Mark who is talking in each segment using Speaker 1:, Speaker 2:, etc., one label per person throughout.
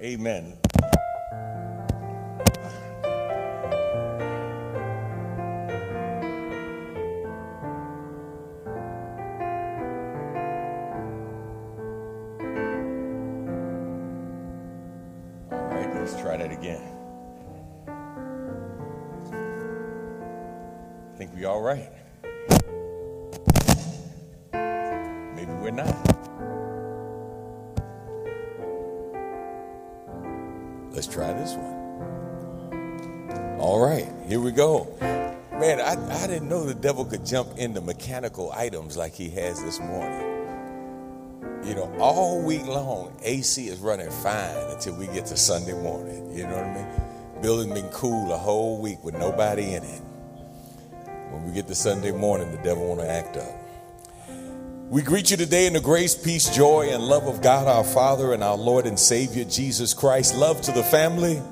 Speaker 1: Amen. All right, let's try that again. I think we all right? Maybe we're not. This one. All right, here we go. Man, I, I didn't know the devil could jump into mechanical items like he has this morning. You know, all week long, AC is running fine until we get to Sunday morning. You know what I mean? Building been cool a whole week with nobody in it. When we get to Sunday morning, the devil want to act up. We greet you today in the grace, peace, joy, and love of God our Father and our Lord and Savior Jesus Christ. Love to the family.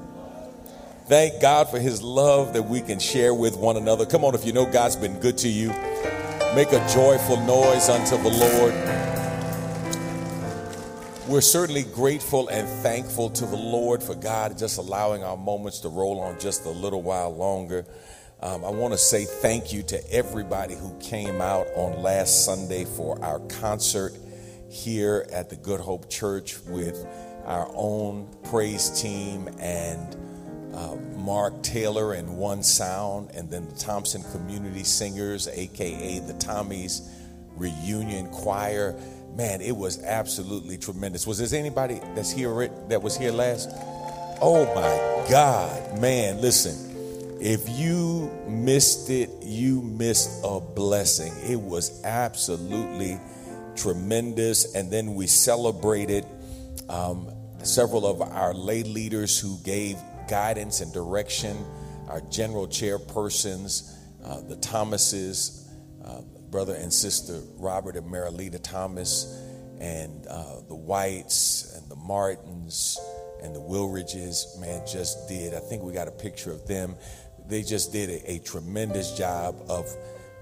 Speaker 1: Thank God for his love that we can share with one another. Come on, if you know God's been good to you, make a joyful noise unto the Lord. We're certainly grateful and thankful to the Lord for God just allowing our moments to roll on just a little while longer. Um, I want to say thank you to everybody who came out on last Sunday for our concert here at the Good Hope Church with our own praise team and uh, Mark Taylor and One Sound, and then the Thompson Community Singers, aka the Tommies Reunion Choir. Man, it was absolutely tremendous. Was there anybody that's here that was here last? Oh my God, man! Listen, if you missed it, you missed a blessing. It was absolutely tremendous. And then we celebrated um, several of our lay leaders who gave guidance and direction, our general chairpersons, uh, the Thomases, uh, brother and sister Robert and Marilita Thomas, and uh, the Whites and the Martins and the Wilridges, man, just did. I think we got a picture of them. They just did a, a tremendous job of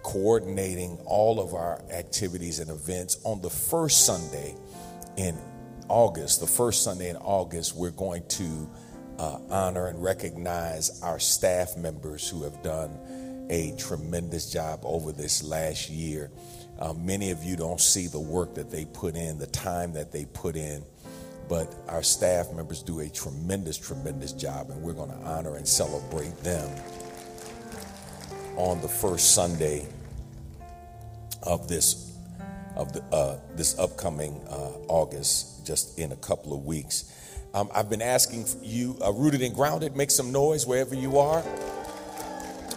Speaker 1: coordinating all of our activities and events on the first Sunday in August. The first Sunday in August, we're going to uh, honor and recognize our staff members who have done a tremendous job over this last year. Uh, many of you don't see the work that they put in, the time that they put in, but our staff members do a tremendous, tremendous job, and we're going to honor and celebrate them on the first Sunday of this of the uh, this upcoming uh, August, just in a couple of weeks. Um, I've been asking you, uh, rooted and grounded, make some noise wherever you are.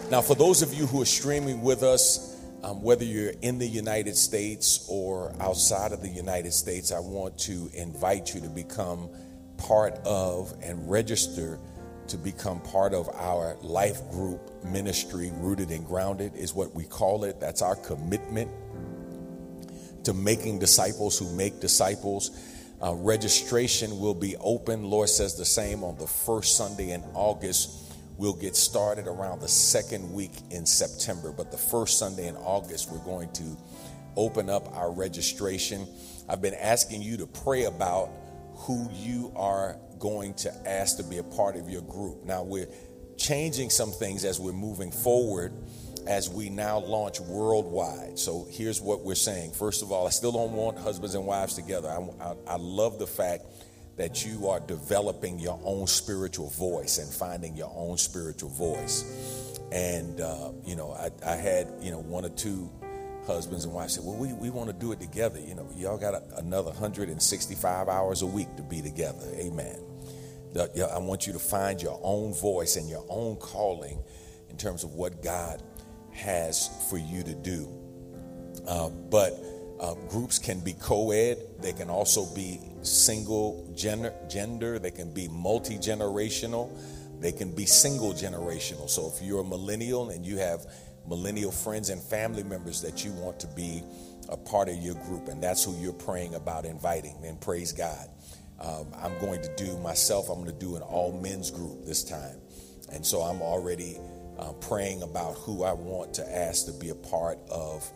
Speaker 1: Now, for those of you who are streaming with us, um, whether you're in the United States or outside of the United States, I want to invite you to become part of and register to become part of our life group ministry, Rooted and Grounded, is what we call it. That's our commitment to making disciples who make disciples. Uh, registration will be open. Lord says the same on the first Sunday in August. We'll get started around the second week in September, but the first Sunday in August, we're going to open up our registration. I've been asking you to pray about who you are going to ask to be a part of your group. Now, we're changing some things as we're moving forward as we now launch worldwide. So here's what we're saying. First of all, I still don't want husbands and wives together. I, I, I, love the fact that you are developing your own spiritual voice and finding your own spiritual voice. And, uh, you know, I, I, had, you know, one or two husbands and wives say, well, we, we want to do it together. You know, y'all got a, another 165 hours a week to be together. Amen. The, I want you to find your own voice and your own calling in terms of what God has for you to do. Uh, but uh, groups can be co ed, they can also be single gender, gender, they can be multi generational, they can be single generational. So if you're a millennial and you have millennial friends and family members that you want to be a part of your group, and that's who you're praying about inviting, then praise God. Um, I'm going to do myself, I'm going to do an all men's group this time. And so I'm already uh, praying about who I want to ask to be a part of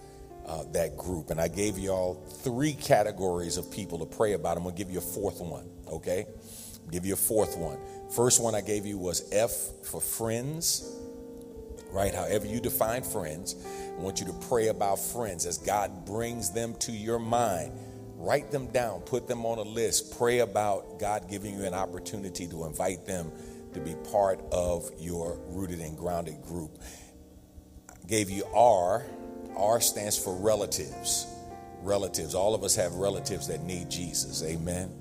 Speaker 1: uh, that group. And I gave you all three categories of people to pray about. I'm going to give you a fourth one, okay? I'll give you a fourth one. First one I gave you was F for friends, right? However you define friends. I want you to pray about friends as God brings them to your mind. Write them down, put them on a list. Pray about God giving you an opportunity to invite them to be part of your rooted and grounded group. I gave you R. R stands for relatives. Relatives. All of us have relatives that need Jesus. Amen.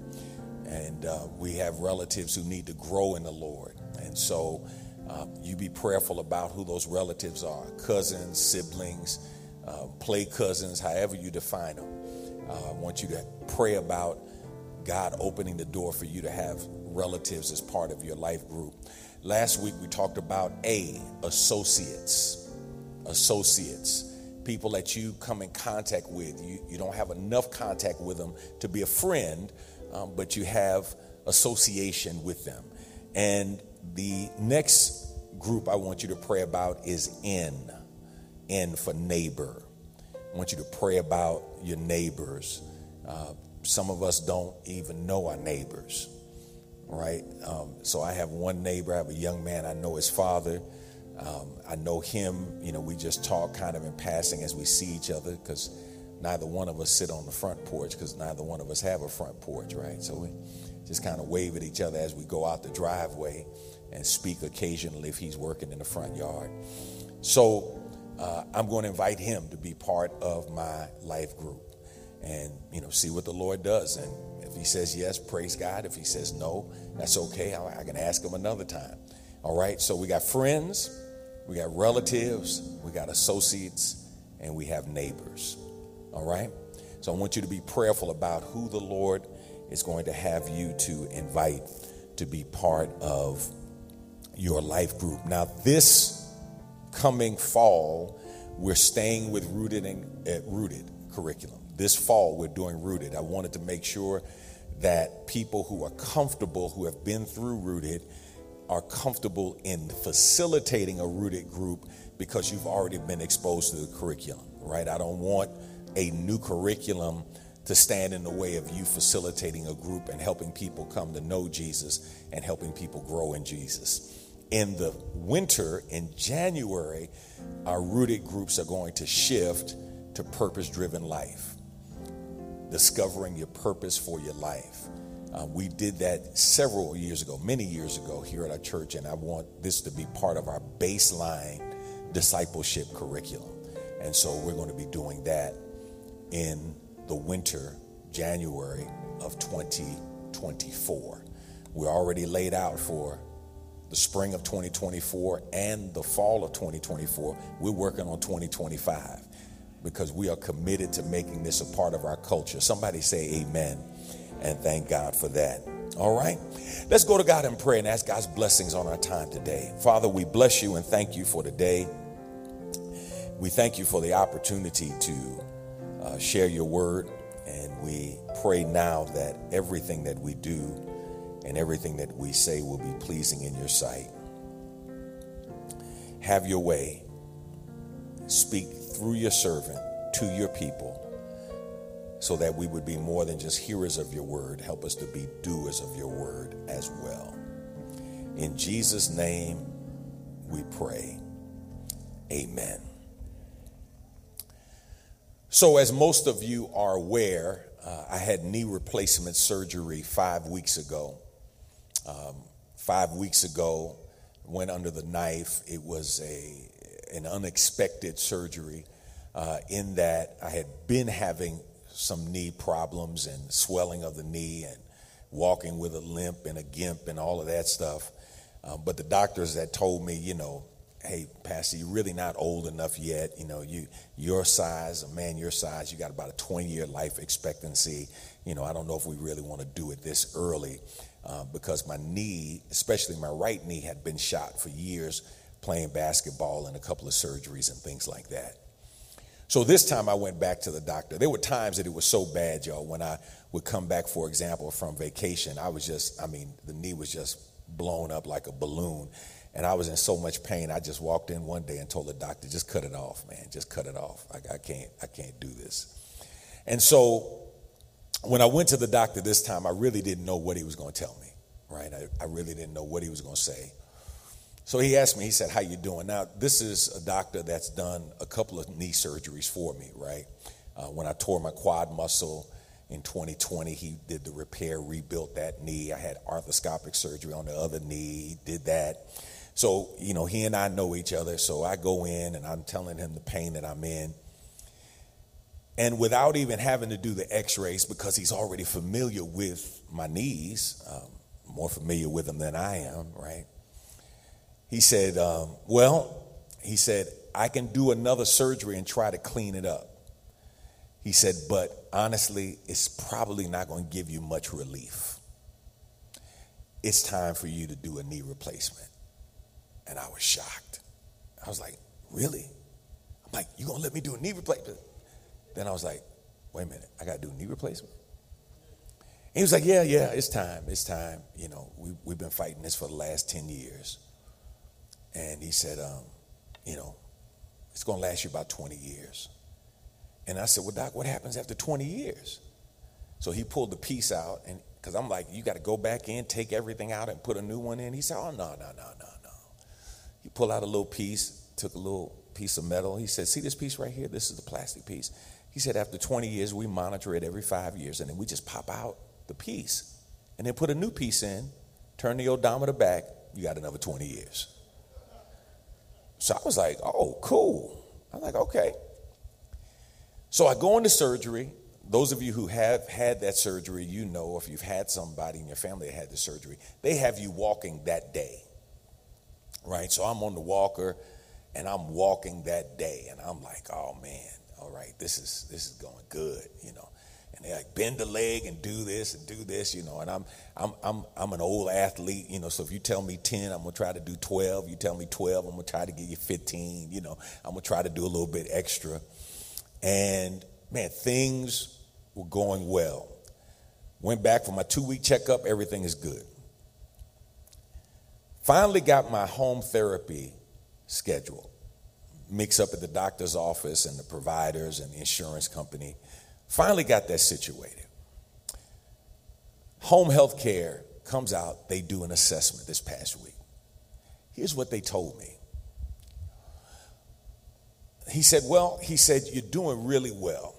Speaker 1: And uh, we have relatives who need to grow in the Lord. And so uh, you be prayerful about who those relatives are cousins, siblings, uh, play cousins, however you define them. Uh, I want you to pray about God opening the door for you to have relatives as part of your life group. Last week we talked about A, associates. Associates. People that you come in contact with. You, you don't have enough contact with them to be a friend, um, but you have association with them. And the next group I want you to pray about is N. N for neighbor. I want you to pray about your neighbors. Uh, some of us don't even know our neighbors, right? Um, so I have one neighbor, I have a young man, I know his father. Um, I know him, you know, we just talk kind of in passing as we see each other because neither one of us sit on the front porch because neither one of us have a front porch, right? So we just kind of wave at each other as we go out the driveway and speak occasionally if he's working in the front yard. So uh, I'm going to invite him to be part of my life group and you know see what the Lord does. And if He says yes, praise God. If He says no, that's okay. I, I can ask Him another time. All right. So we got friends, we got relatives, we got associates, and we have neighbors. All right. So I want you to be prayerful about who the Lord is going to have you to invite to be part of your life group. Now, this coming fall, we're staying with rooted and uh, rooted curriculum this fall we're doing Rooted. I wanted to make sure that people who are comfortable, who have been through Rooted, are comfortable in facilitating a Rooted group because you've already been exposed to the curriculum, right? I don't want a new curriculum to stand in the way of you facilitating a group and helping people come to know Jesus and helping people grow in Jesus. In the winter, in January, our rooted groups are going to shift to purpose driven life discovering your purpose for your life. Uh, we did that several years ago, many years ago here at our church, and I want this to be part of our baseline discipleship curriculum. And so we're going to be doing that in the winter, January of 2024. We're already laid out for the spring of 2024 and the fall of 2024. We're working on 2025 because we are committed to making this a part of our culture. Somebody say amen and thank God for that. All right. Let's go to God and pray and ask God's blessings on our time today. Father, we bless you and thank you for today. We thank you for the opportunity to uh, share your word. And we pray now that everything that we do and everything that we say will be pleasing in your sight. Have your way. Speak through your servant to your people so that we would be more than just hearers of your word. Help us to be doers of your word as well. In Jesus' name we pray. Amen. So, as most of you are aware, uh, I had knee replacement surgery five weeks ago. Um, five weeks ago, went under the knife. It was a an unexpected surgery uh, in that I had been having some knee problems and swelling of the knee and walking with a limp and a gimp and all of that stuff. Uh, but the doctors that told me, you know, hey, Pastor, you're really not old enough yet. You know, you your size, a man your size, you got about a 20 year life expectancy. You know, I don't know if we really want to do it this early uh, because my knee, especially my right knee, had been shot for years playing basketball and a couple of surgeries and things like that. So this time I went back to the doctor. There were times that it was so bad, y'all, when I would come back, for example, from vacation, I was just, I mean, the knee was just blown up like a balloon. And I was in so much pain. I just walked in one day and told the doctor, just cut it off, man. Just cut it off. I, I can't, I can't do this. And so when I went to the doctor this time, I really didn't know what he was going to tell me, right? I, I really didn't know what he was going to say. So he asked me, he said, how you doing? Now, this is a doctor that's done a couple of knee surgeries for me, right? Uh, when I tore my quad muscle in 2020, he did the repair, rebuilt that knee. I had arthroscopic surgery on the other knee, did that. So, you know, he and I know each other. So I go in and I'm telling him the pain that I'm in. And without even having to do the x rays, because he's already familiar with my knees, um, more familiar with them than I am, right? He said, um, Well, he said, I can do another surgery and try to clean it up. He said, But honestly, it's probably not going to give you much relief. It's time for you to do a knee replacement. And I was shocked. I was like, Really? I'm like, You going to let me do a knee replacement? Then I was like, Wait a minute, I got to do a knee replacement? he was like, Yeah, yeah, it's time. It's time. You know, we, we've been fighting this for the last 10 years. And he said, um, you know, it's going to last you about 20 years. And I said, well, Doc, what happens after 20 years? So he pulled the piece out, and because I'm like, you got to go back in, take everything out, and put a new one in. He said, oh, no, no, no, no, no. He pulled out a little piece, took a little piece of metal. He said, see this piece right here? This is the plastic piece. He said, after 20 years, we monitor it every five years, and then we just pop out the piece and then put a new piece in, turn the odometer back, you got another 20 years. So I was like, oh, cool. I'm like, okay. So I go into surgery. Those of you who have had that surgery, you know, if you've had somebody in your family that had the surgery, they have you walking that day. Right? So I'm on the walker and I'm walking that day and I'm like, oh man, all right, this is this is going good, you know and they like bend the leg and do this and do this, you know. And I'm I'm I'm I'm an old athlete, you know. So if you tell me ten, I'm gonna try to do twelve. You tell me twelve, I'm gonna try to get you fifteen. You know, I'm gonna try to do a little bit extra. And man, things were going well. Went back for my two week checkup. Everything is good. Finally got my home therapy schedule. Mix up at the doctor's office and the providers and the insurance company Finally got that situated. Home health care comes out, they do an assessment this past week. Here's what they told me. He said, Well, he said, you're doing really well.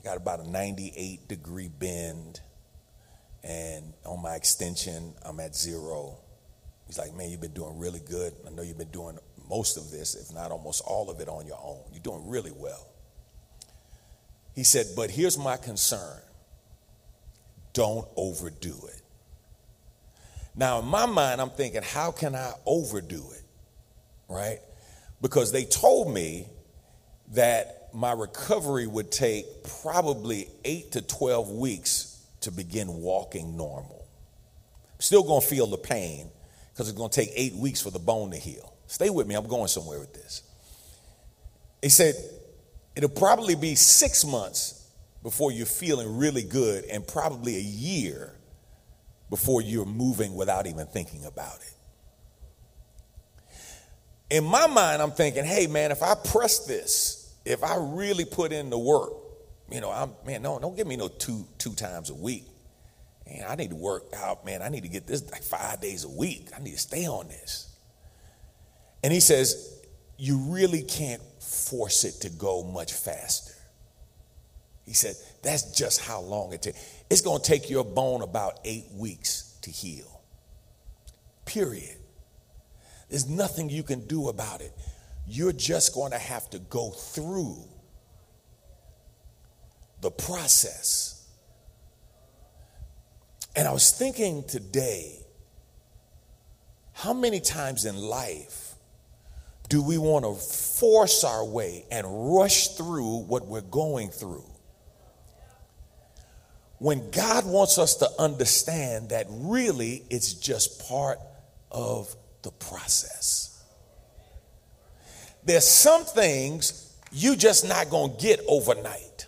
Speaker 1: I got about a 98 degree bend, and on my extension, I'm at zero. He's like, Man, you've been doing really good. I know you've been doing most of this, if not almost all of it, on your own. You're doing really well. He said, But here's my concern don't overdo it. Now, in my mind, I'm thinking, How can I overdo it? Right? Because they told me that my recovery would take probably eight to 12 weeks to begin walking normal. I'm still to feel the pain because it's to take eight weeks for the bone to heal. Stay with me, I'm going somewhere with this. He said, It'll probably be six months before you're feeling really good, and probably a year before you're moving without even thinking about it. In my mind, I'm thinking, hey, man, if I press this, if I really put in the work, you know, I'm, man, no, don't give me no two, two times a week. Man, I need to work out, man. I need to get this like five days a week. I need to stay on this. And he says, you really can't force it to go much faster. He said, that's just how long it takes. It's going to take your bone about eight weeks to heal. Period. There's nothing you can do about it. You're just going to have to go through the process. And I was thinking today, how many times in life do we want to force our way and rush through what we're going through? When God wants us to understand that really it's just part of the process. There's some things you just not going to get overnight.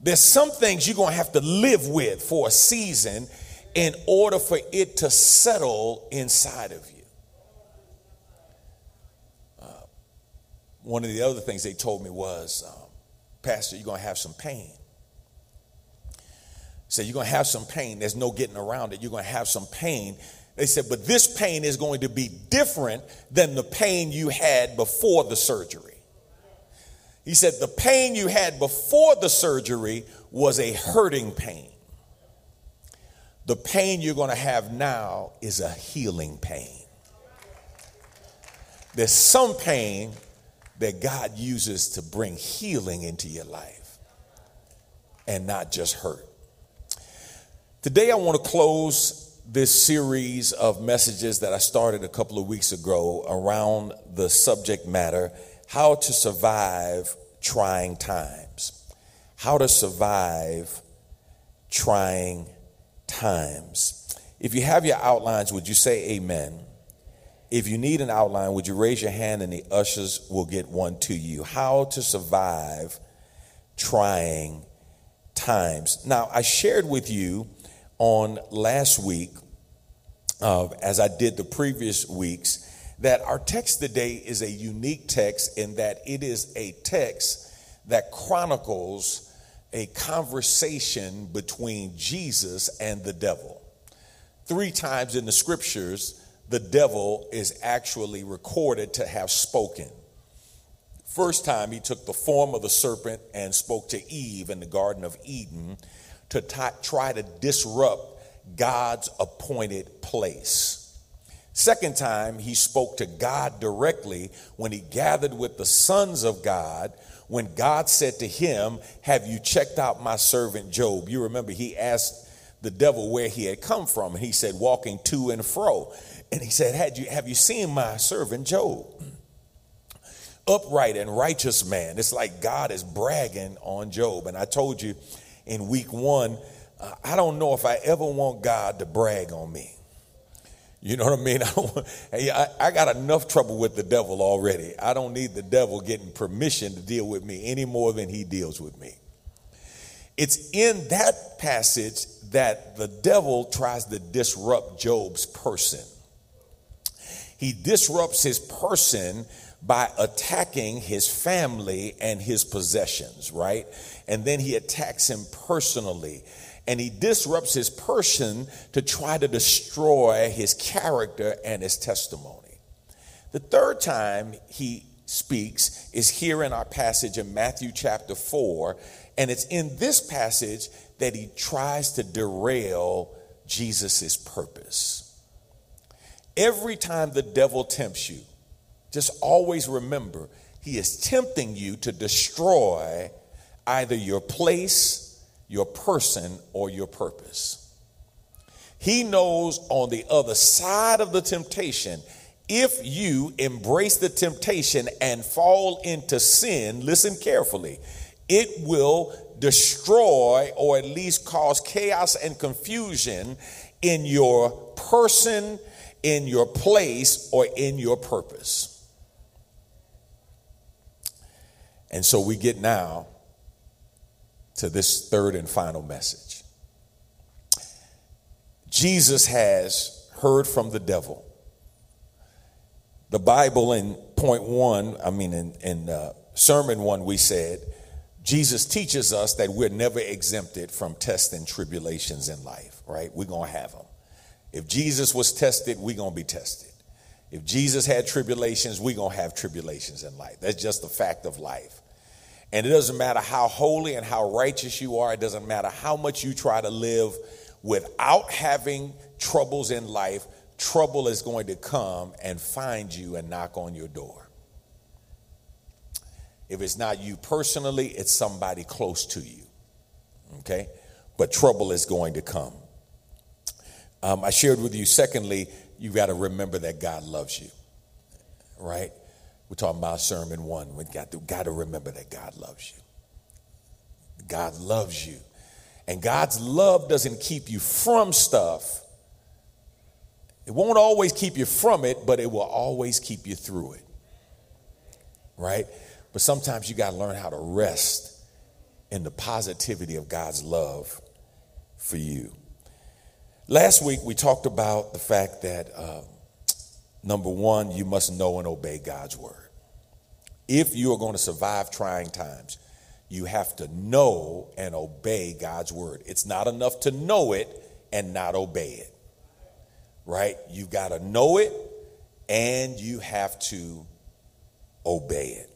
Speaker 1: There's some things you're going to have to live with for a season in order for it to settle inside of you. One of the other things they told me was, um, Pastor, you're going to have some pain. said, You're going to have some pain. There's no getting around it. You're going to have some pain. They said, But this pain is going to be different than the pain you had before the surgery. He said, The pain you had before the surgery was a hurting pain. The pain you're going to have now is a healing pain. There's some pain that God uses to bring healing into your life and not just hurt. Today, I want to close this series of messages that I started a couple of weeks ago around the subject matter how to survive trying times. How to survive trying times. If you have your outlines, would you say amen? If you need an outline, would you raise your hand and the ushers will get one to you? How to survive trying times. Now, I shared with you on last week, uh, as I did the previous weeks, that our text today is a unique text in that it is a text that chronicles a conversation between Jesus and the devil. Three times in the scriptures, the devil is actually recorded to have spoken. First time, he took the form of the serpent and spoke to Eve in the Garden of Eden to t- try to disrupt God's appointed place. Second time, he spoke to God directly when he gathered with the sons of God. When God said to him, Have you checked out my servant Job? You remember he asked the devil where he had come from, and he said, Walking to and fro. And he said, Had you, Have you seen my servant Job? Upright and righteous man. It's like God is bragging on Job. And I told you in week one, uh, I don't know if I ever want God to brag on me. You know what I mean? I, I, got enough trouble with the devil already. I don't need the devil getting permission to deal with me any more than he deals with me. It's in that passage that the devil tries to disrupt Job's person. He disrupts his person by attacking his family and his possessions, right? And then he attacks him personally. And he disrupts his person to try to destroy his character and his testimony. The third time he speaks is here in our passage in Matthew chapter 4. And it's in this passage that he tries to derail Jesus' purpose. Every time the devil tempts you, just always remember he is tempting you to destroy either your place, your person, or your purpose. He knows on the other side of the temptation, if you embrace the temptation and fall into sin, listen carefully, it will destroy or at least cause chaos and confusion in your person, in your place or in your purpose. And so we get now to this third and final message. Jesus has heard from the devil. The Bible in point one, I mean, in, in uh, sermon one, we said, Jesus teaches us that we're never exempted from tests and tribulations in life, right? We're going to have them. If Jesus was tested, we're going to be tested. If Jesus had tribulations, we're going to have tribulations in life. That's just the fact of life. And it doesn't matter how holy and how righteous you are, it doesn't matter how much you try to live without having troubles in life, trouble is going to come and find you and knock on your door. If it's not you personally, it's somebody close to you. Okay? But trouble is going to come. Um, I shared with you, secondly, you got to remember that God loves you, right? We're talking about sermon one. We got to, got to remember that God loves you. God loves you. And God's love doesn't keep you from stuff. It won't always keep you from it, but it will always keep you through it. Right? But sometimes you got to learn how to rest in the positivity of God's love for you. Last week, we talked about the fact that uh, number one, you must know and obey God's word. If you are going to survive trying times, You have to know and obey God's word. It's not enough to know it and not obey it. Right? You've got to know it and you have to obey it.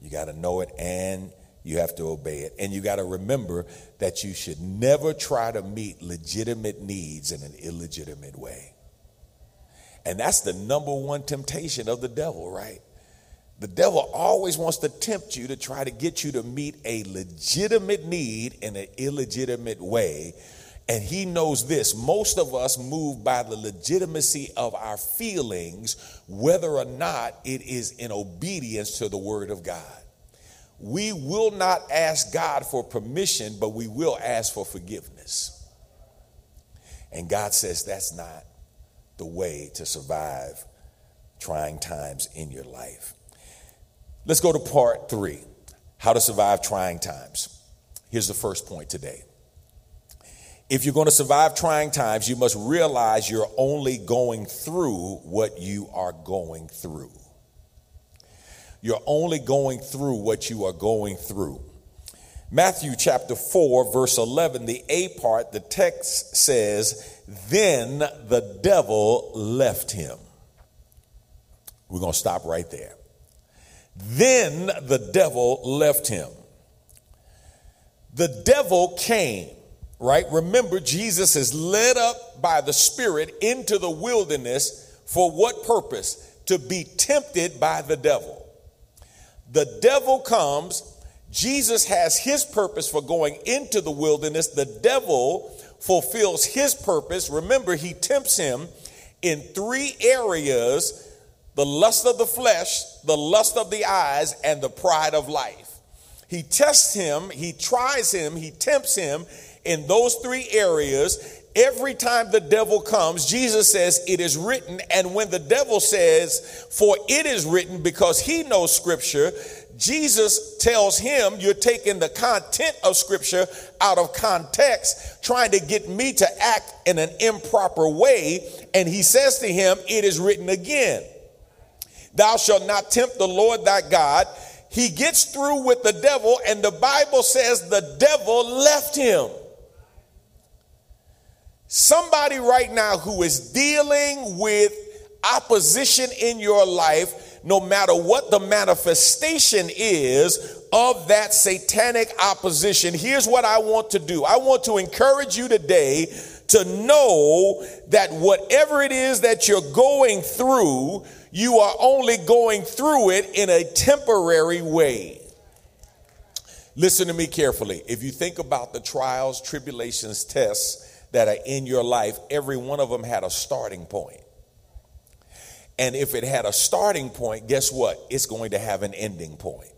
Speaker 1: You got to know it and you have to obey it. And you got to remember that you should never try to meet legitimate needs in an illegitimate way. And that's the number one temptation of the devil, right? The devil always wants to tempt you to try to get you to meet a legitimate need in an illegitimate way. And he knows this most of us move by the legitimacy of our feelings, whether or not it is in obedience to the word of God. We will not ask God for permission, but we will ask for forgiveness. And God says that's not the way to survive trying times in your life. Let's go to part three how to survive trying times. Here's the first point today. If you're going to survive trying times, you must realize you're only going through what you are going through. You're only going through what you are going through. Matthew chapter 4, verse 11, the A part, the text says, Then the devil left him. We're going to stop right there. Then the devil left him. The devil came, right? Remember, Jesus is led up by the Spirit into the wilderness for what purpose? To be tempted by the devil. The devil comes, Jesus has his purpose for going into the wilderness. The devil fulfills his purpose. Remember, he tempts him in three areas the lust of the flesh, the lust of the eyes, and the pride of life. He tests him, he tries him, he tempts him in those three areas. Every time the devil comes, Jesus says, It is written. And when the devil says, For it is written, because he knows scripture, Jesus tells him, You're taking the content of scripture out of context, trying to get me to act in an improper way. And he says to him, It is written again. Thou shalt not tempt the Lord thy God. He gets through with the devil, and the Bible says the devil left him. Somebody right now who is dealing with opposition in your life, no matter what the manifestation is of that satanic opposition, here's what I want to do. I want to encourage you today to know that whatever it is that you're going through, you are only going through it in a temporary way. Listen to me carefully. If you think about the trials, tribulations, tests that are in your life, every one of them had a starting point. And if it had a starting point, guess what? It's going to have an ending point.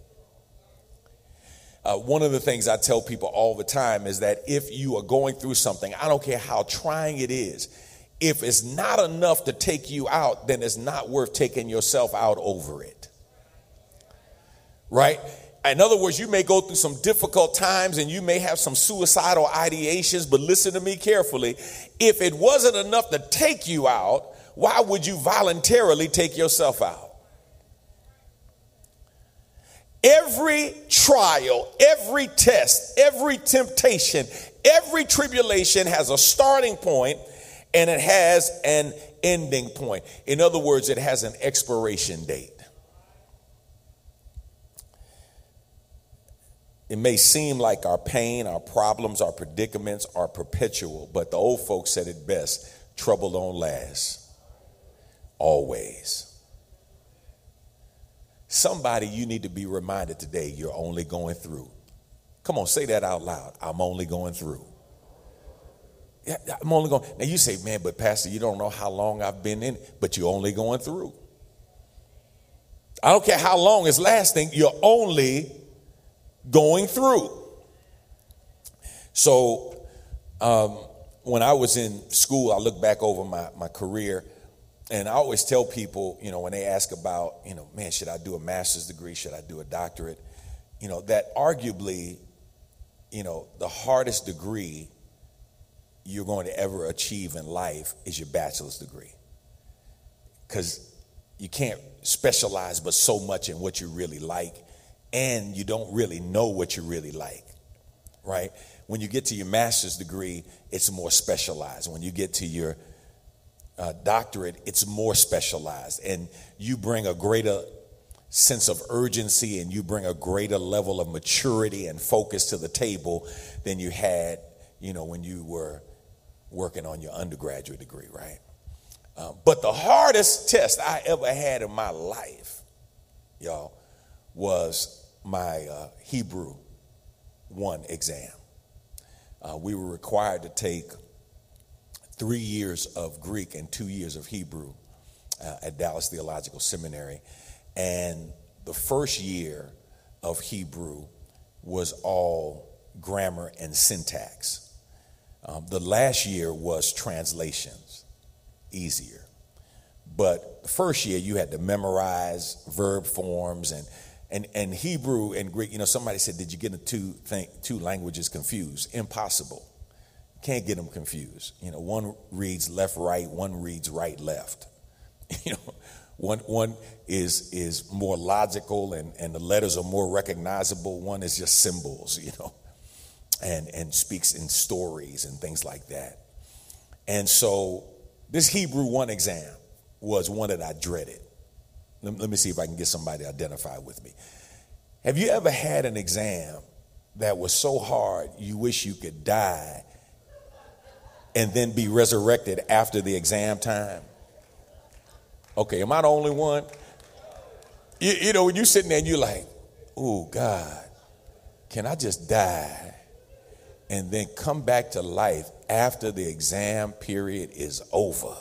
Speaker 1: Uh, one of the things I tell people all the time is that if you are going through something, I don't care how trying it is, if it's not enough to take you out, then it's not worth taking yourself out over it. Right? In other words, you may go through some difficult times and you may have some suicidal ideations, but listen to me carefully. If it wasn't enough to take you out, why would you voluntarily take yourself out? Every trial, every test, every temptation, every tribulation has a starting point and it has an ending point. In other words, it has an expiration date. It may seem like our pain, our problems, our predicaments are perpetual, but the old folks said it best trouble don't last always. Somebody you need to be reminded today you're only going through. Come on, say that out loud. I'm only going through. Yeah, I'm only going. Now you say, man, but Pastor, you don't know how long I've been in, but you're only going through. I don't care how long it's lasting, you're only going through. So, um, when I was in school, I look back over my, my career, and I always tell people, you know, when they ask about, you know, man, should I do a master's degree? Should I do a doctorate? You know, that arguably, you know, the hardest degree you're going to ever achieve in life is your bachelor's degree. Because you can't specialize but so much in what you really like. And you don't really know what you really like, right? When you get to your master's degree, it's more specialized. When you get to your uh, doctorate, it's more specialized, and you bring a greater sense of urgency and you bring a greater level of maturity and focus to the table than you had, you know, when you were working on your undergraduate degree, right? Uh, but the hardest test I ever had in my life, y'all, was my uh, Hebrew 1 exam. Uh, we were required to take three years of Greek and two years of Hebrew uh, at Dallas Theological Seminary. And the first year of Hebrew was all grammar and syntax. Um, the last year was translations, easier. But the first year you had to memorize verb forms and and, and Hebrew and Greek, you know, somebody said, Did you get the two, two languages confused? Impossible. Can't get them confused. You know, one reads left, right, one reads right, left. You know, one, one is, is more logical and, and the letters are more recognizable. One is just symbols, you know, and, and speaks in stories and things like that. And so this Hebrew 1 exam was one that I dreaded. Let, let me see if I can get somebody to identify with me. Have you ever had an exam that was so hard you wish you could die and then be resurrected after the exam time? Okay, am I the only one? You, you know, when you're sitting there and you're like, oh, God, can I just die and then come back to life after the exam period is over?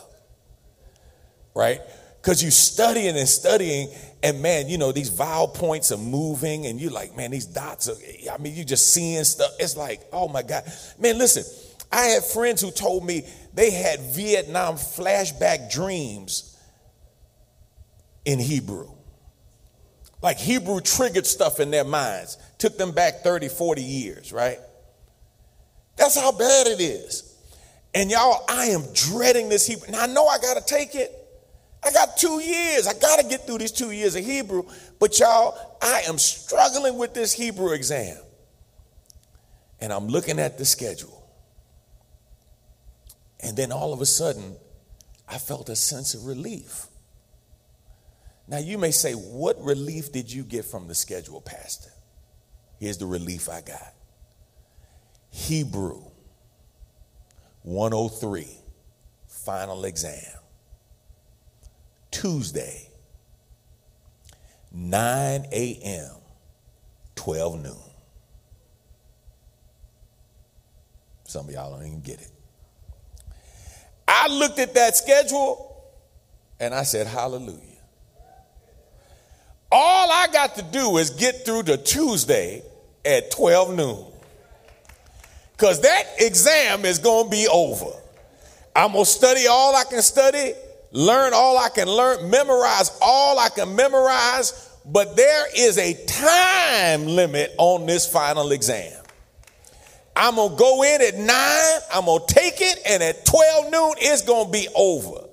Speaker 1: Right? Because you're studying and studying, and man, you know, these vowel points are moving, and you're like, man, these dots are, I mean, you're just seeing stuff. It's like, oh my God. Man, listen, I had friends who told me they had Vietnam flashback dreams in Hebrew. Like Hebrew triggered stuff in their minds, took them back 30, 40 years, right? That's how bad it is. And y'all, I am dreading this Hebrew. Now I know I got to take it. I got two years. I got to get through these two years of Hebrew. But y'all, I am struggling with this Hebrew exam. And I'm looking at the schedule. And then all of a sudden, I felt a sense of relief. Now, you may say, What relief did you get from the schedule, Pastor? Here's the relief I got Hebrew 103, final exam. Tuesday, 9 a.m., 12 noon. Some of y'all don't even get it. I looked at that schedule and I said, Hallelujah. All I got to do is get through to Tuesday at 12 noon. Because that exam is going to be over. I'm going to study all I can study, learn all I can learn, memorize all I can memorize, but there is a time limit on this final exam. I'm to go in at 9, I'm to take it, and at 12 noon, it's to be over.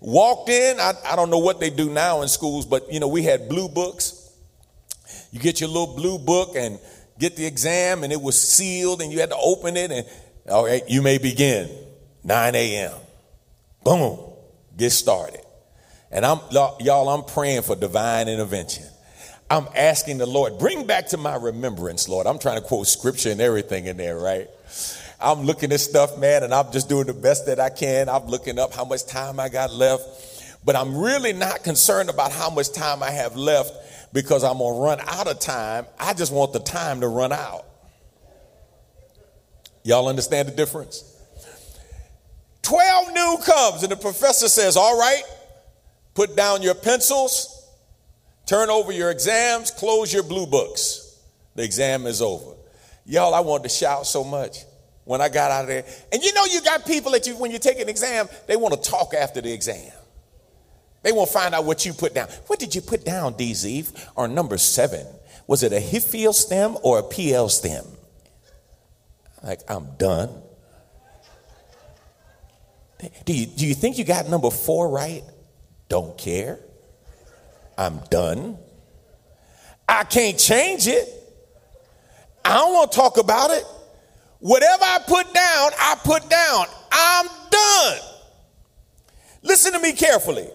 Speaker 1: Walked in, I, I don't know what they do now in schools, but you know, we had blue books. You get your little blue book and get the exam, and it was sealed, and you had to open it, and all right, you may begin 9 a.m. Boom, get started. And I'm y'all, I'm praying for divine intervention. I'm asking the Lord, bring back to my remembrance, Lord. I'm trying to quote scripture and everything in there, right? I'm looking at stuff, man, and I'm just doing the best that I can. I'm looking up how much time I got left. But I'm really not concerned about how much time I have left because I'm going to run out of time. I just want the time to run out. Y'all understand the difference? 12 noon comes, and the professor says, All right, put down your pencils, turn over your exams, close your blue books. The exam is over. Y'all, I wanted to shout so much when I got out of there. And you know, you got people that you, when you take an exam, they want to talk after the exam. They want to find out what you put down. What did you put down, DZ, or number seven? Was it a Hiphil stem or a Piel stem? Like, I'm done. Do you, do you think you got number four right? Don't care. I'm done. I can't change it. I don't want to talk about it. Whatever I put down, I put down. I'm done. Listen to me carefully.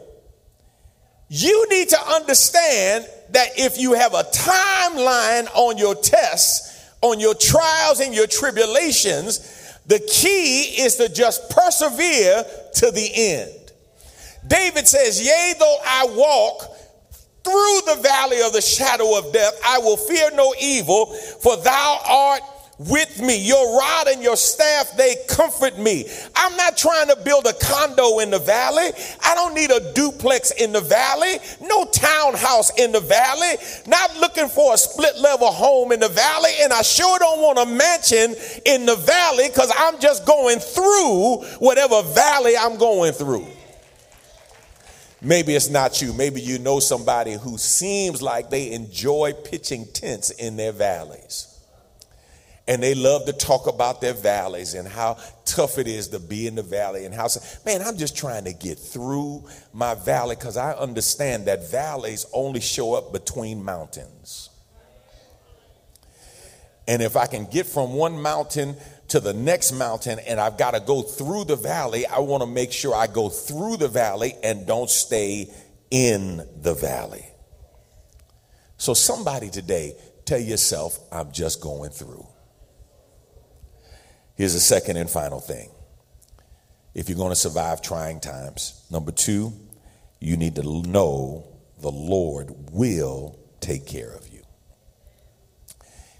Speaker 1: You need to understand that if you have a timeline on your tests, on your trials and your tribulations, the key is to just persevere to the end. David says, Yea, though I walk through the valley of the shadow of death, I will fear no evil, for thou art with me. Your rod and your staff, they comfort me. I'm not trying to build a condo in the valley. I don't need a duplex in the valley. No townhouse in the valley. Not looking for a split level home in the valley. And I sure don't want a mansion in the valley because I'm just going through whatever valley I'm going through. Maybe it's not you. Maybe you know somebody who seems like they enjoy pitching tents in their valleys. And they love to talk about their valleys and how tough it is to be in the valley and how, man, I'm just trying to get through my valley because I understand that valleys only show up between mountains. And if I can get from one mountain to the next mountain and I've got to go through the valley, I want to make sure I go through the valley and don't stay in the valley. So, somebody today, tell yourself, I'm just going through. Here's the second and final thing. If you're going to survive trying times, number two, you need to know the Lord will take care of you.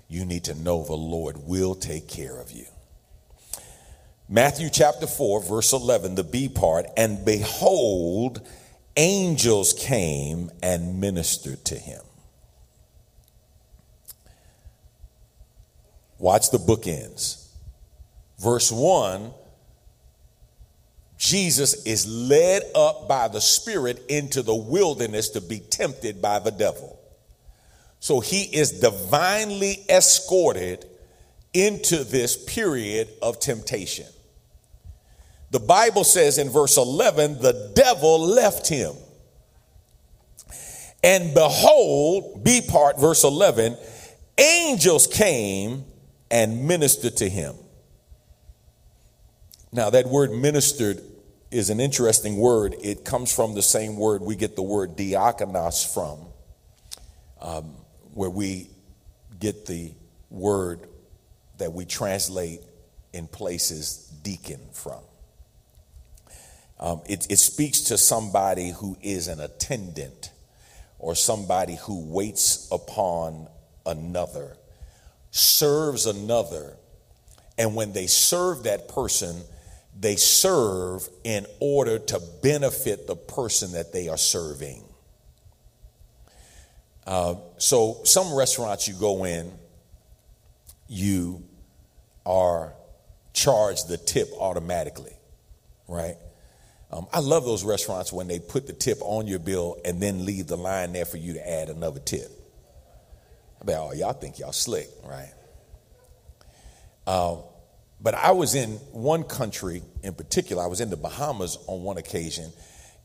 Speaker 1: You need to know the Lord will take care of you. Matthew chapter 4, verse 11, the B part, and behold, angels came and ministered to him. Watch the bookends verse 1, Jesus is led up by the Spirit into the wilderness to be tempted by the devil. So he is divinely escorted into this period of temptation. The Bible says in verse 11, the devil left him. And behold, B part, verse 11, angels came and ministered to him. Now, that word ministered is an interesting word. It comes from the same word we get the word diakonos from, um, where we get the word that we translate in places deacon from. Um, it, it speaks to somebody who is an attendant or somebody who waits upon another, serves another, and when they serve that person, they serve in order to benefit the person that they are serving. Uh, so, some restaurants you go in, you are charged the tip automatically, right? Um, I love those restaurants when they put the tip on your bill and then leave the line there for you to add another tip. I bet, oh, y'all think y'all slick, right? Uh, but I was in one country in particular, I was in the Bahamas on one occasion,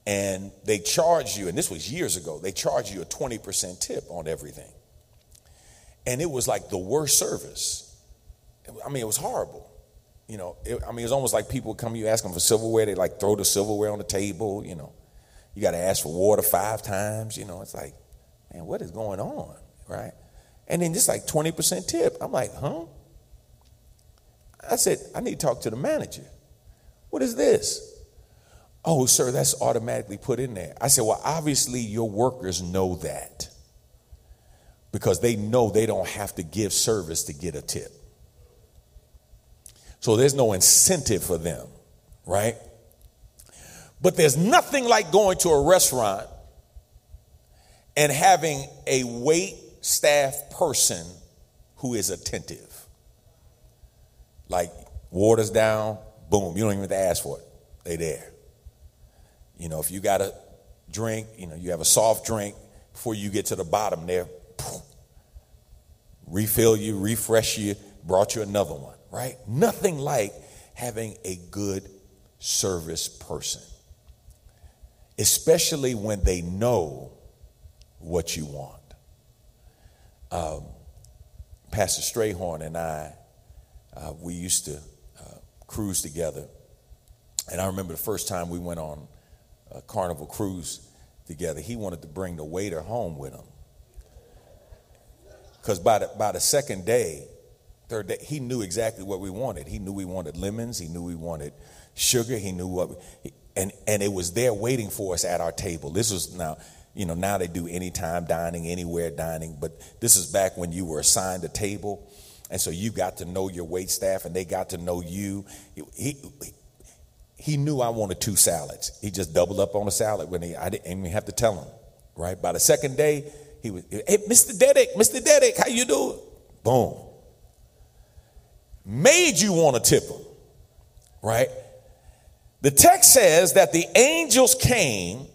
Speaker 1: and they charged you, and this was years ago, they charged you a 20% tip on everything. And it was like the worst service. I mean, it was horrible. You know, it, I mean, it was almost like people come, you ask them for silverware, they like throw the silverware on the table, you know. You got to ask for water five times, you know. It's like, man, what is going on, right? And then just like 20% tip. I'm like, huh? I said, I need to talk to the manager. What is this? Oh, sir, that's automatically put in there. I said, Well, obviously, your workers know that because they know they don't have to give service to get a tip. So there's no incentive for them, right? But there's nothing like going to a restaurant and having a wait staff person who is attentive. Like water's down, boom, you don't even have to ask for it. They there. You know, if you got a drink, you know, you have a soft drink before you get to the bottom there, refill you, refresh you, brought you another one, right? Nothing like having a good service person, especially when they know what you want. um, Pastor Strayhorn and I, uh, we used to uh, cruise together. And I remember the first time we went on a carnival cruise together, he wanted to bring the waiter home with him. Because by the, by the second day, third day, he knew exactly what we wanted. He knew we wanted lemons, he knew we wanted sugar, he knew what, we, and, and it was there waiting for us at our table. This was now, you know, now they do anytime dining, anywhere dining, but this is back when you were assigned a table. And so you got to know your wait staff and they got to know you. He, he, knew I wanted two salads. He just doubled up on a salad when he, I didn't even have to tell him, right? By the second day, he was, hey, Mr. Dedick, Mr. Dedick, how you doing? Boom. Made you want to tip him, right? The text says that the angels came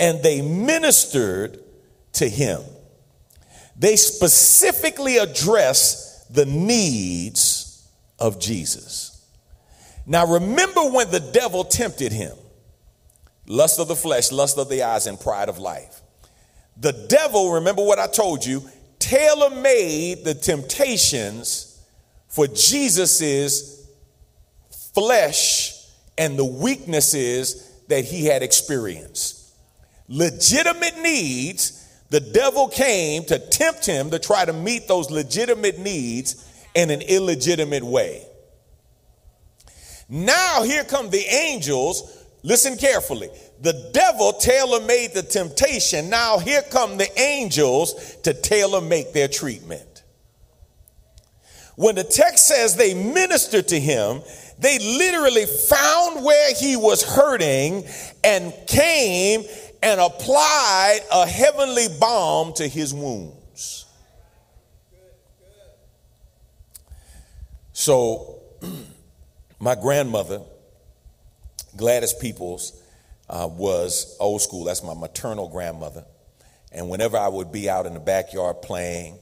Speaker 1: and they ministered to him. They specifically address the needs of Jesus. Now, remember when the devil tempted him lust of the flesh, lust of the eyes, and pride of life. The devil, remember what I told you, tailor made the temptations for Jesus's flesh and the weaknesses that he had experienced. Legitimate needs, the devil came to tempt him to try to meet those legitimate needs in an illegitimate way. Now, here come the angels. Listen carefully. The devil tailor made the temptation. Now, here come the angels to tailor make their treatment. When the text says they ministered to him, they literally found where he was hurting and came and applied a heavenly balm to his wounds. So, my grandmother, Gladys Peoples, uh, was old school. That's my maternal grandmother. And whenever I would be out in the backyard playing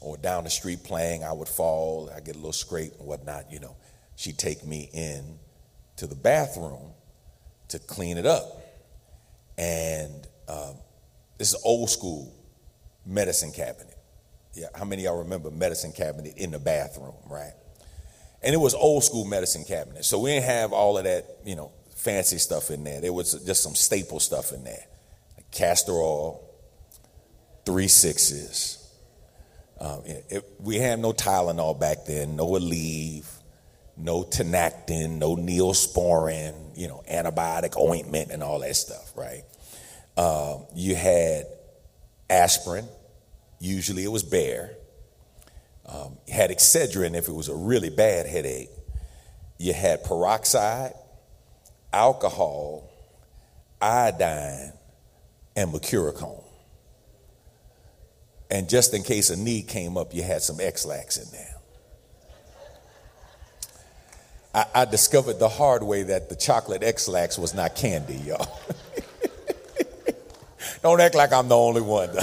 Speaker 1: or down the street playing, I would fall, I get a little scrape and whatnot, you know. She'd take me in to the bathroom to clean it up. And this is old school medicine cabinet. Yeah, how many y'all remember medicine cabinet in the bathroom, right? And it was old school medicine cabinet. So we didn't have all of that, you know, fancy stuff in there. There was just some staple stuff in there. Like castor oil, three sixes. Um, it, it, we had no Tylenol back then, no Aleve, no Tinactin, no Neosporin, you know, antibiotic ointment and all that stuff, right? Um, you had aspirin, usually it was Bayer. Um, you had Excedrin if it was a really bad headache. You had peroxide, alcohol, iodine, and mercurochrome. And just in case a need came up, you had some Ex-Lax in there. I, I discovered the hard way that the chocolate Ex-Lax was not candy, y'all. Don't act like I'm the only one.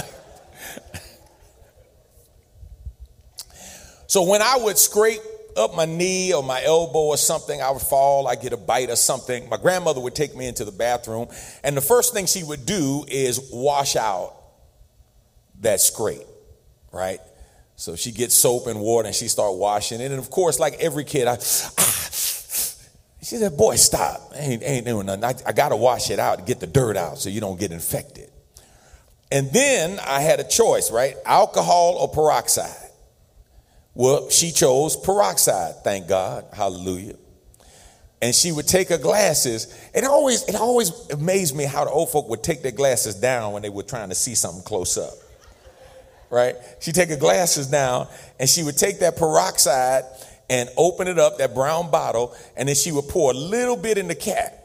Speaker 1: so when I would scrape up my knee or my elbow or something, I would fall, I get a bite or something. My grandmother would take me into the bathroom, and the first thing she would do is wash out that scrape, right? So she gets soap and water and she start washing it. And of course, like every kid, I, she said, boy, stop. ain't, ain't doing nothing. I, I got to wash it out get the dirt out so you don't get infected. And then I had a choice, right? Alcohol or peroxide. Well, she chose peroxide, thank God. Hallelujah. And she would take her glasses. It always, it always amazed me how the old folk would take their glasses down when they were trying to see something close up. Right? She'd take her glasses down and she would take that peroxide and open it up, that brown bottle, and then she would pour a little bit in the cap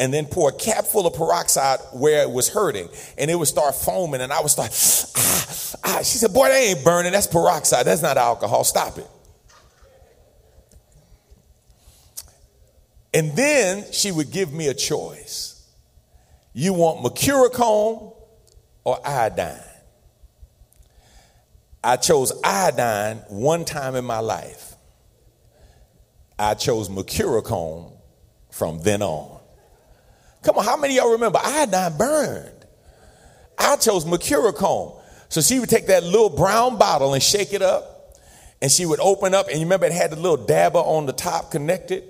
Speaker 1: and then pour a cap full of peroxide where it was hurting, and it would start foaming, and I would start, ah, ah. She said, Boy, that ain't burning. That's peroxide. That's not alcohol. Stop it. And then she would give me a choice. You want mercurochrome or iodine? I chose iodine one time in my life. I chose mercurochrome from then on. Come on, how many y'all remember iodine burned? I chose mercurochrome. So she would take that little brown bottle and shake it up, and she would open up, and you remember it had the little dabber on the top connected,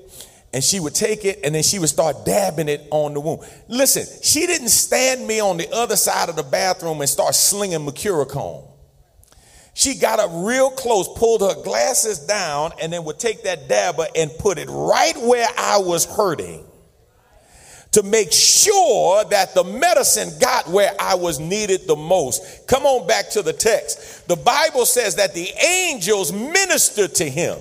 Speaker 1: and she would take it and then she would start dabbing it on the wound. Listen, she didn't stand me on the other side of the bathroom and start slinging Mercurochrome. She got up real close, pulled her glasses down, and then would take that dabber and put it right where I was hurting to make sure that the medicine got where I was needed the most. Come on back to the text. The Bible says that the angels ministered to him.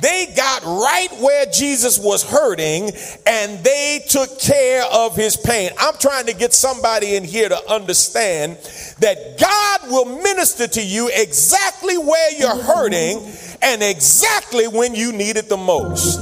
Speaker 1: They got right where Jesus was hurting and they took care of his pain. I'm trying to get somebody in here to understand that God will minister to you exactly where you're hurting and exactly when you need it the most.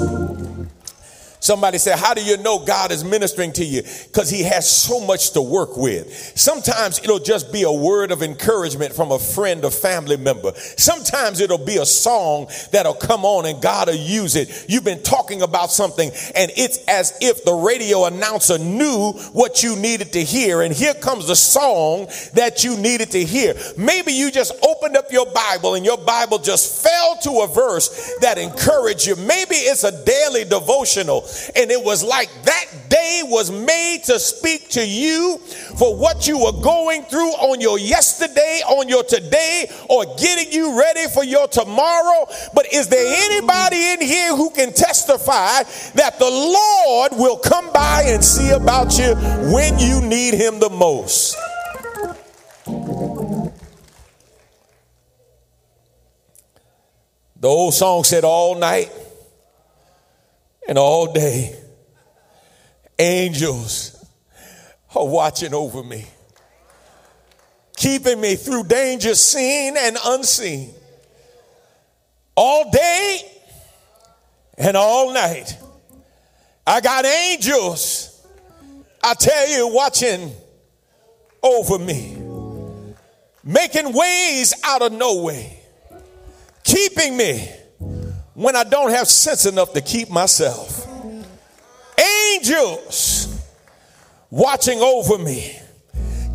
Speaker 1: Somebody said, How do you know God is ministering to you? Because He has so much to work with. Sometimes it'll just be a word of encouragement from a friend or family member. Sometimes it'll be a song that'll come on and God will use it. You've been talking about something and it's as if the radio announcer knew what you needed to hear. And here comes the song that you needed to hear. Maybe you just opened up your Bible and your Bible just fell to a verse that encouraged you. Maybe it's a daily devotional and it was like that day was made to speak to you for what you were going through on your yesterday, on your today, or getting you ready for your tomorrow. But is there anybody in here who can testify that the Lord will come by and see about you when you need him the most? The old song said, All night and all day, angels are watching over me, keeping me through danger seen and unseen. All day and all night. I got angels, I tell you, watching over me, making ways out of no way, keeping me when I don't have sense enough to keep myself. Angels watching over me,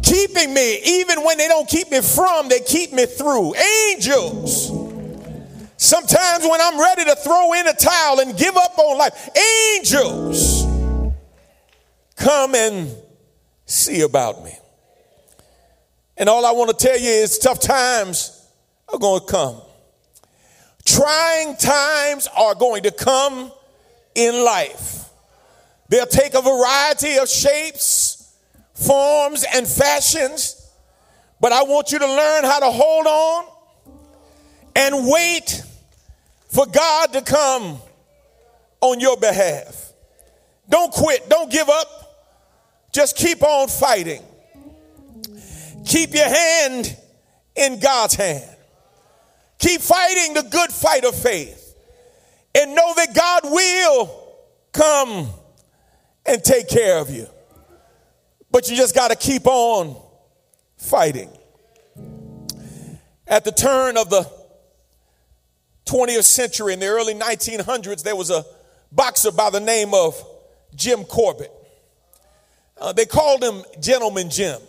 Speaker 1: keeping me, even when they don't keep me from, they keep me through. Angels. Sometimes when I'm ready to throw in a towel and give up on life, angels come and see about me. And all I want to tell you is tough times are going to come. Trying times are going to come in life. They'll take a variety of shapes, forms, and fashions, but I want you to learn how to hold on and wait for God to come on your behalf. Don't quit, don't give up, just keep on fighting. Keep your hand in God's hand. Keep fighting the good fight of faith and know that God will come and take care of you. But you just got to keep on fighting. At the turn of the 20th century, in the early 1900s, there was a boxer by the name of Jim Corbett. Uh, they called him Gentleman Jim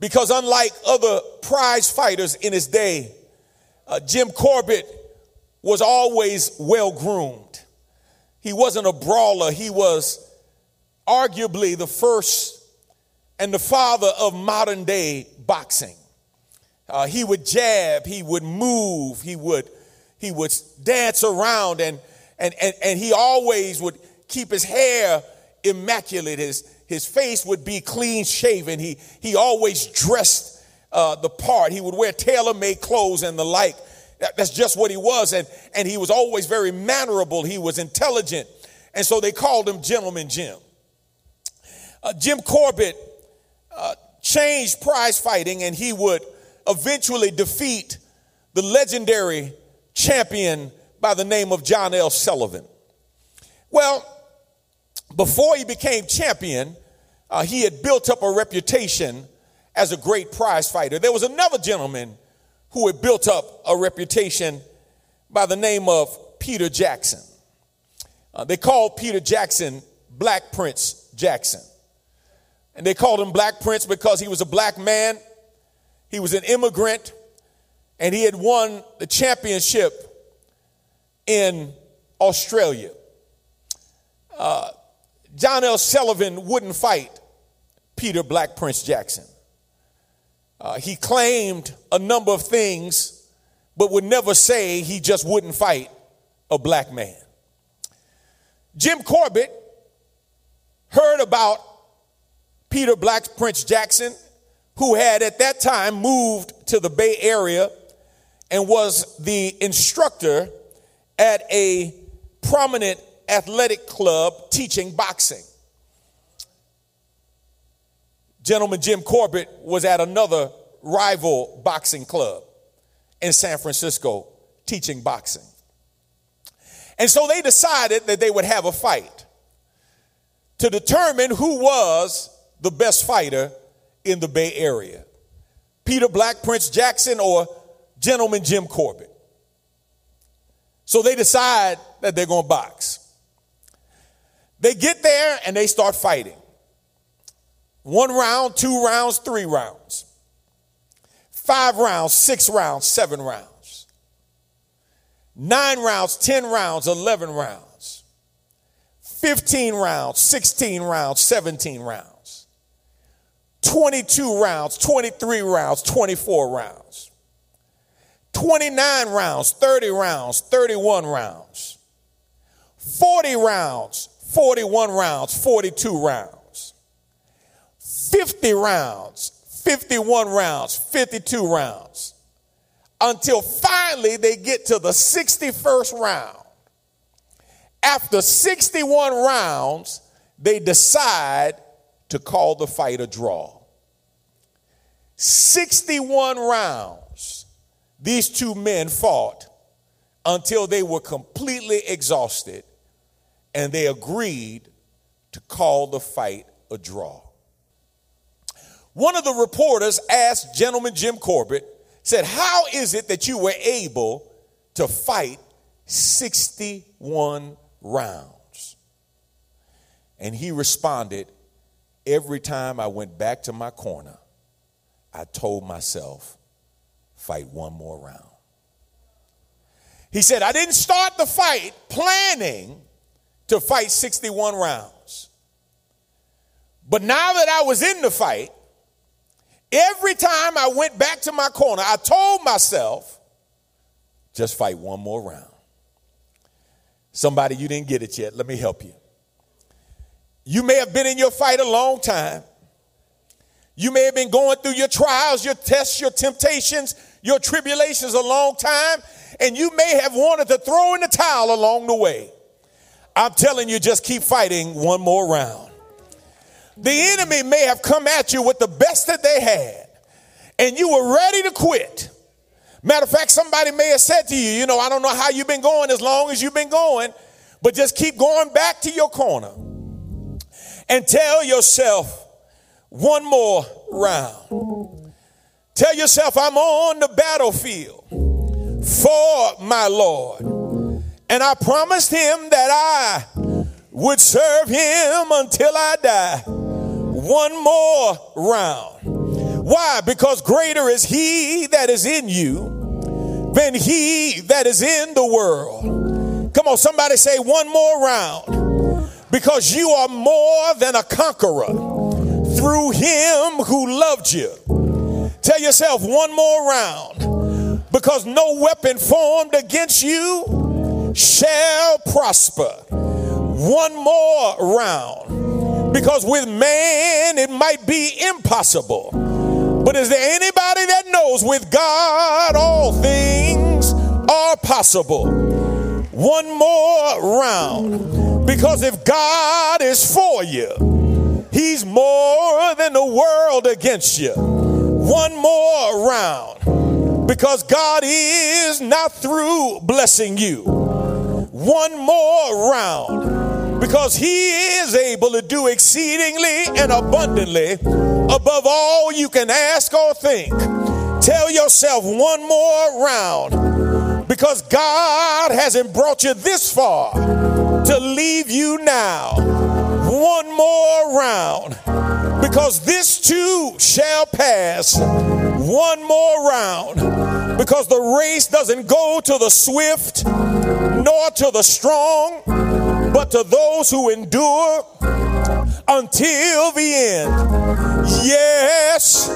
Speaker 1: because, unlike other prize fighters in his day, uh, Jim Corbett was always well groomed. He wasn't a brawler, he was arguably the first and the father of modern day boxing. Uh, he would jab, he would move, he would he would dance around, and and and, and he always would keep his hair immaculate. His his face would be clean shaven. He he always dressed uh, the part. He would wear tailor made clothes and the like. That, that's just what he was. And, and he was always very mannerable. He was intelligent. And so they called him Gentleman Jim. Uh, Jim Corbett uh, changed prize fighting and he would eventually defeat the legendary champion by the name of John L. Sullivan. Well, before he became champion, uh, he had built up a reputation as a great prize fighter. There was another gentleman who had built up a reputation by the name of Peter Jackson. Uh, they called Peter Jackson Black Prince Jackson. And they called him Black Prince because he was a black man. He was an immigrant and he had won the championship in Australia. Uh, John L. Sullivan wouldn't fight Peter Black Prince Jackson. Uh, he claimed a number of things, but would never say he just wouldn't fight a black man. Jim Corbett heard about Peter Black Prince Jackson, who had at that time moved to the Bay Area and was the instructor at a prominent athletic club teaching boxing. Gentleman Jim Corbett was at another rival boxing club in San Francisco teaching boxing. And so they decided that they would have a fight to determine who was the best fighter in the Bay Area Peter Black, Prince Jackson, or Gentleman Jim Corbett. So they decide that they're going to box. They get there and they start fighting. One round, two rounds, three rounds. Five rounds, six rounds, seven rounds. Nine rounds, 10 rounds, 11 rounds. 15 rounds, 16 rounds, 17 rounds. 22 rounds, 23 rounds, 24 rounds. 29 rounds, 30 rounds, 31 rounds. 40 rounds, 41 rounds, 42 rounds, 50 rounds, 51 rounds, 52 rounds, until finally they get to the 61st round. After 61 rounds, they decide to call the fight a draw. 61 rounds, these two men fought until they were completely exhausted and they agreed to call the fight a draw. One of the reporters asked gentleman Jim Corbett, said, How is it that you were able to fight 61 rounds? And he responded, Every time I went back to my corner, I told myself, fight one more round. He said, I didn't start the fight planning to fight 61 rounds. But now that I was in the fight, every time I went back to my corner, I told myself, just fight one more round. Somebody, you didn't get it yet. Let me help you. You may have been in your fight a long time. You may have been going through your trials, your tests, your temptations, your tribulations a long time, and you may have wanted to throw in the towel along the way. I'm telling you, just keep fighting one more round. The enemy may have come at you with the best that they had, and you were ready to quit. Matter of fact, somebody may have said to you, you know, I don't know how you've been going as long as you've been going, but just keep going back to your corner and tell yourself one more round. Tell yourself, I'm on the battlefield for my Lord. And I promised him that I would serve him until I die. One more round. Why? Because greater is he that is in you than he that is in the world. Come on, somebody say one more round. Because you are more than a conqueror through him who loved you. Tell yourself one more round. Because no weapon formed against you shall prosper. One more round. Because with man it might be impossible. But is there anybody that knows with God all things are possible? One more round. Because if God is for you, He's more than the world against you. One more round. Because God is not through blessing you one more round because he is able to do exceedingly and abundantly above all you can ask or think. Tell yourself one more round because God hasn't brought you this far to leave you now. One more round because this too shall pass. one more round because the race doesn't go to the swift nor to the strong, but to those who endure until the end. Yes,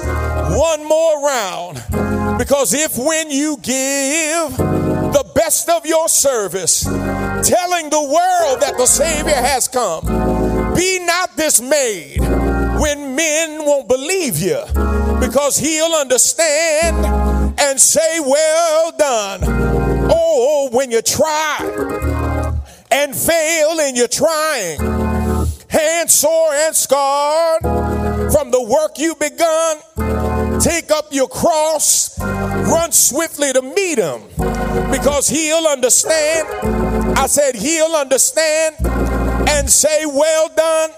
Speaker 1: one more round because if when you give the best of your service, telling the world that the Savior has come, be not dismayed when men won't believe you because he'll understand and say, Well done. Oh, when you try and fail in your trying, hands sore and scarred from the work you've begun, take up your cross, run swiftly to meet him because he'll understand. I said, He'll understand and say, Well done.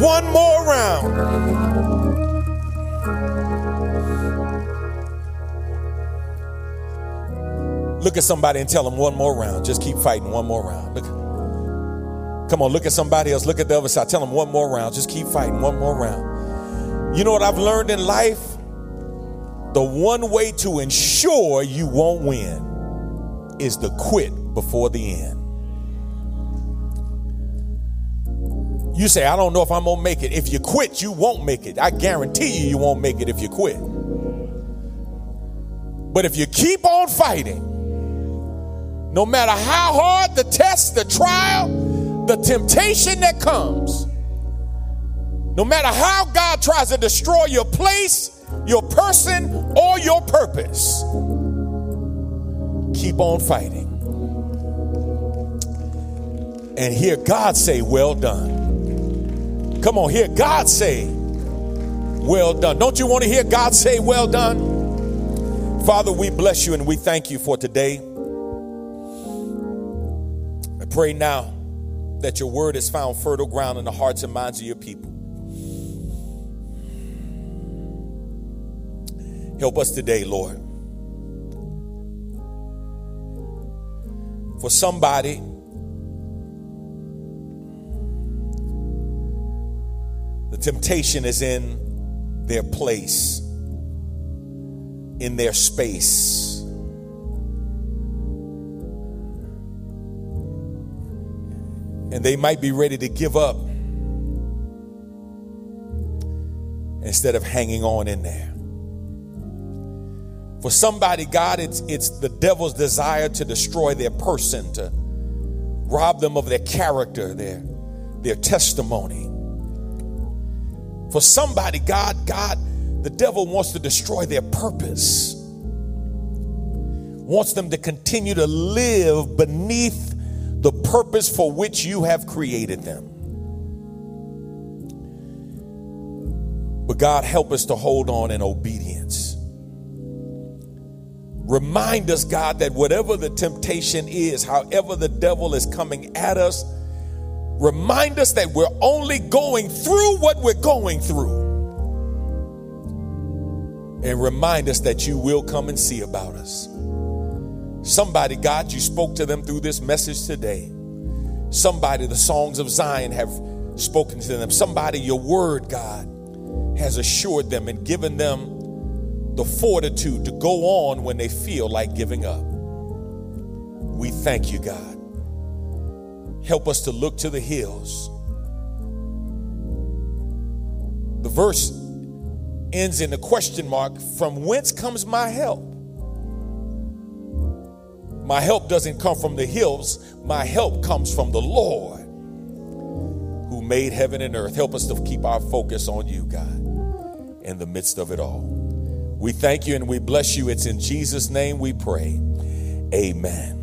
Speaker 1: One more round. Look at somebody and tell them one more round. Just keep fighting one more round. Look. Come on, look at somebody else. Look at the other side. Tell them one more round. Just keep fighting one more round. You know what I've learned in life? The one way to ensure you won't win is to quit before the end. You say, I don't know if I'm gonna make it. If you quit, you won't make it. I guarantee you, you won't make it if you quit. But if you keep on fighting, no matter how hard the test, the trial, the temptation that comes, no matter how God tries to destroy your place, your person, or your purpose, keep on fighting. And hear God say, Well done. Come on, hear God say, Well done. Don't you want to hear God say, Well done? Father, we bless you and we thank you for today pray now that your word has found fertile ground in the hearts and minds of your people. Help us today, Lord. For somebody, the temptation is in their place, in their space and they might be ready to give up instead of hanging on in there. For somebody, God, it's, it's the devil's desire to destroy their person, to rob them of their character, their, their testimony. For somebody, God, God, the devil wants to destroy their purpose, wants them to continue to live beneath purpose for which you have created them. But God, help us to hold on in obedience. Remind us, God, that whatever the temptation is, however the devil is coming at us, remind us that we're only going through what we're going through. And remind us that you will come and see about us. Somebody, God, you spoke to them through this message today. Somebody, the songs of Zion have spoken to them. Somebody, your word, God, has assured them and given them the fortitude to go on when they feel like giving up. We thank you, God. Help us to look to the hills. The verse ends in a question mark from whence comes my help? My help doesn't come from the hills, my help comes from the Lord who made heaven and earth. Help us to keep our focus on you, God, in the midst of it all. We thank you and we bless you. It's in Jesus' name we pray. Amen.